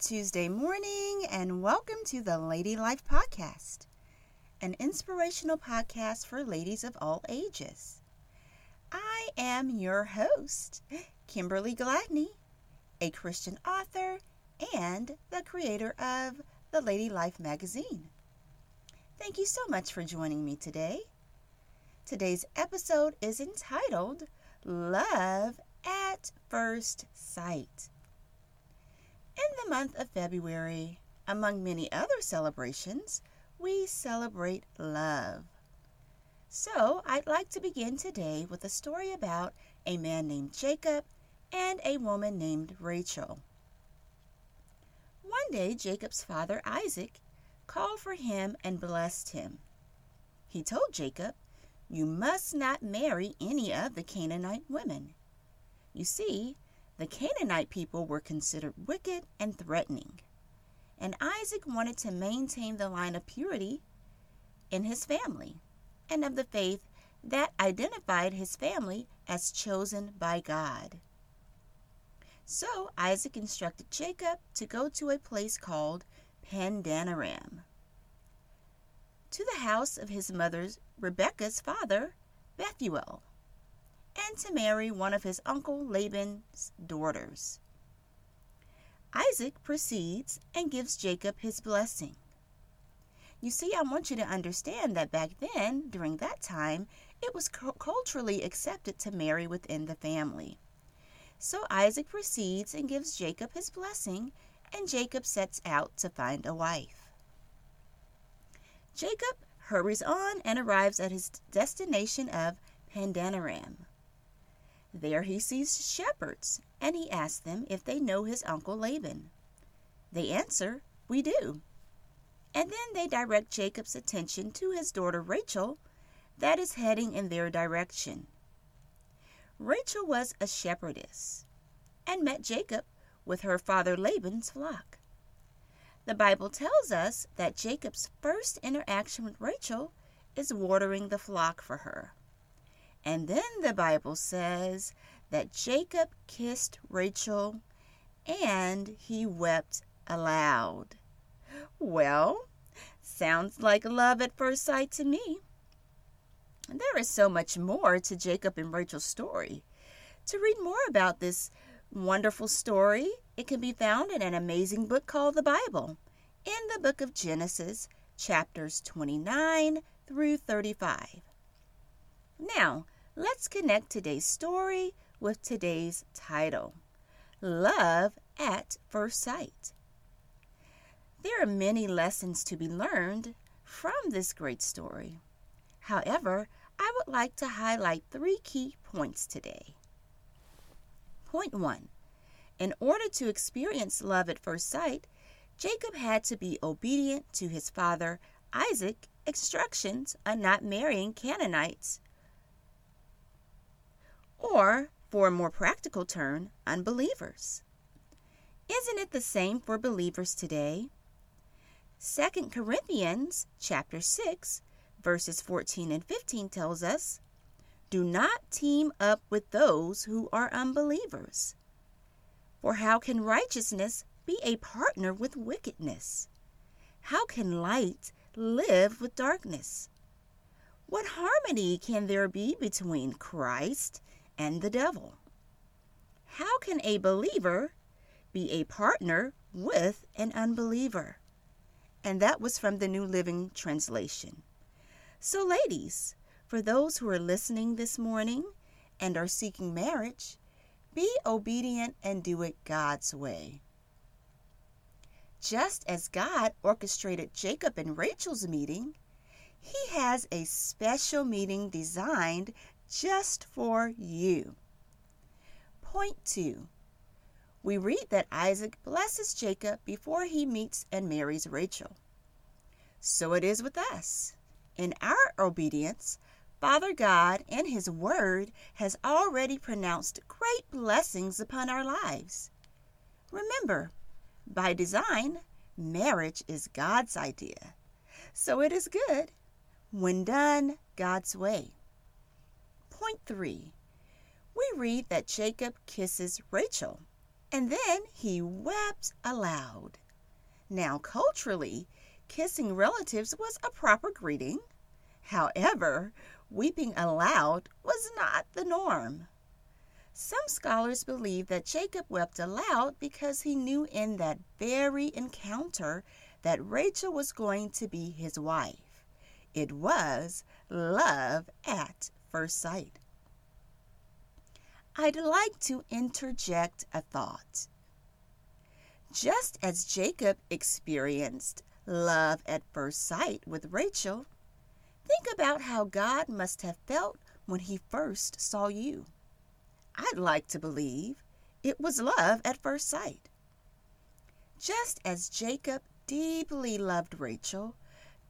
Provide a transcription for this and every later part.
Tuesday morning, and welcome to the Lady Life Podcast, an inspirational podcast for ladies of all ages. I am your host, Kimberly Gladney, a Christian author and the creator of the Lady Life magazine. Thank you so much for joining me today. Today's episode is entitled Love at First Sight. In the month of February, among many other celebrations, we celebrate love. So, I'd like to begin today with a story about a man named Jacob and a woman named Rachel. One day, Jacob's father Isaac called for him and blessed him. He told Jacob, You must not marry any of the Canaanite women. You see, the Canaanite people were considered wicked and threatening, and Isaac wanted to maintain the line of purity in his family and of the faith that identified his family as chosen by God. So Isaac instructed Jacob to go to a place called Pandanaram, to the house of his mother's Rebekah's father, Bethuel and to marry one of his uncle Laban's daughters. Isaac proceeds and gives Jacob his blessing. You see, I want you to understand that back then, during that time, it was culturally accepted to marry within the family. So Isaac proceeds and gives Jacob his blessing, and Jacob sets out to find a wife. Jacob hurries on and arrives at his destination of Pandanaram. There he sees shepherds, and he asks them if they know his uncle Laban. They answer, We do. And then they direct Jacob's attention to his daughter Rachel, that is heading in their direction. Rachel was a shepherdess and met Jacob with her father Laban's flock. The Bible tells us that Jacob's first interaction with Rachel is watering the flock for her. And then the Bible says that Jacob kissed Rachel and he wept aloud. Well, sounds like love at first sight to me. There is so much more to Jacob and Rachel's story. To read more about this wonderful story, it can be found in an amazing book called the Bible, in the book of Genesis, chapters 29 through 35. Now, let's connect today's story with today's title Love at First Sight. There are many lessons to be learned from this great story. However, I would like to highlight three key points today. Point one In order to experience love at first sight, Jacob had to be obedient to his father Isaac's instructions on not marrying Canaanites or, for a more practical turn, unbelievers. Isn't it the same for believers today? 2 Corinthians chapter 6 verses 14 and 15 tells us, "Do not team up with those who are unbelievers. For how can righteousness be a partner with wickedness? How can light live with darkness? What harmony can there be between Christ and the devil. How can a believer be a partner with an unbeliever? And that was from the New Living Translation. So, ladies, for those who are listening this morning and are seeking marriage, be obedient and do it God's way. Just as God orchestrated Jacob and Rachel's meeting, He has a special meeting designed just for you. Point two. We read that Isaac blesses Jacob before he meets and marries Rachel. So it is with us. In our obedience, Father God, in His Word, has already pronounced great blessings upon our lives. Remember, by design, marriage is God's idea. So it is good when done God's way. Point three. We read that Jacob kisses Rachel. and then he wept aloud. Now, culturally, kissing relatives was a proper greeting. However, weeping aloud was not the norm. Some scholars believe that Jacob wept aloud because he knew in that very encounter that Rachel was going to be his wife. It was love at first sight. I'd like to interject a thought. Just as Jacob experienced love at first sight with Rachel, think about how God must have felt when he first saw you. I'd like to believe it was love at first sight. Just as Jacob deeply loved Rachel,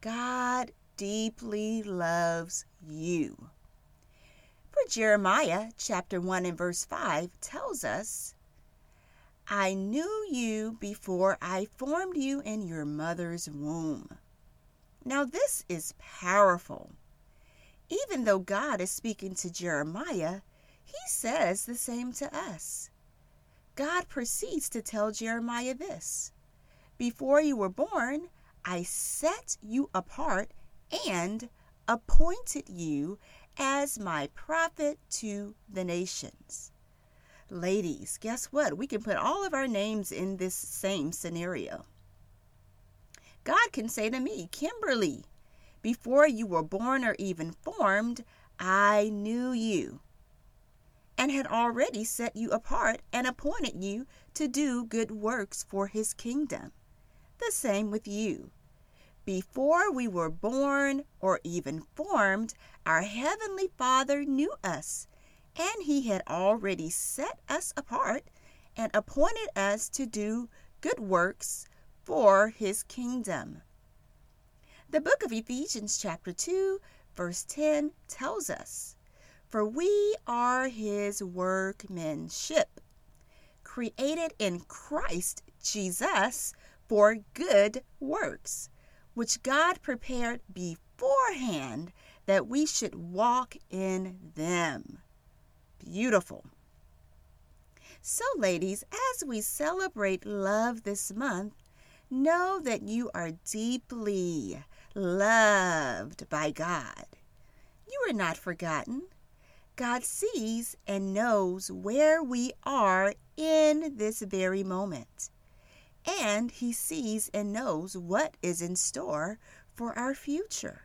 God deeply loves you. For Jeremiah chapter 1 and verse 5 tells us, I knew you before I formed you in your mother's womb. Now, this is powerful. Even though God is speaking to Jeremiah, he says the same to us. God proceeds to tell Jeremiah this Before you were born, I set you apart and appointed you as my prophet to the nations. Ladies, guess what? We can put all of our names in this same scenario. God can say to me, Kimberly, before you were born or even formed, I knew you and had already set you apart and appointed you to do good works for his kingdom. The same with you. Before we were born or even formed, our Heavenly Father knew us, and He had already set us apart and appointed us to do good works for His kingdom. The book of Ephesians, chapter 2, verse 10, tells us, For we are His workmanship, created in Christ Jesus for good works which God prepared beforehand that we should walk in them. Beautiful. So, ladies, as we celebrate love this month, know that you are deeply loved by God. You are not forgotten. God sees and knows where we are in this very moment and He sees and knows what is in store for our future.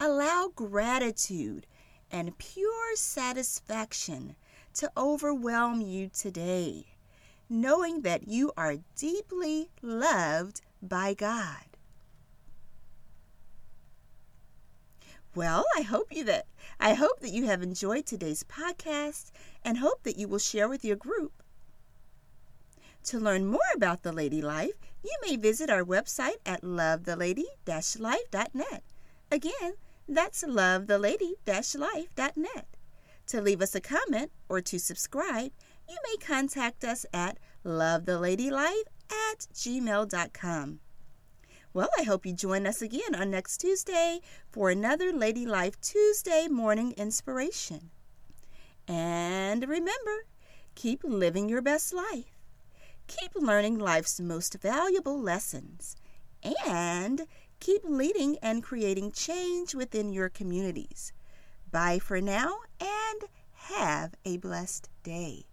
Allow gratitude and pure satisfaction to overwhelm you today, knowing that you are deeply loved by God. Well, I hope you that I hope that you have enjoyed today's podcast and hope that you will share with your group to learn more about the Lady Life, you may visit our website at lovethelady-life.net. Again, that's lovethelady-life.net. To leave us a comment or to subscribe, you may contact us at lovethelady-life at gmail.com. Well, I hope you join us again on next Tuesday for another Lady Life Tuesday morning inspiration. And remember, keep living your best life. Keep learning life's most valuable lessons and keep leading and creating change within your communities. Bye for now and have a blessed day.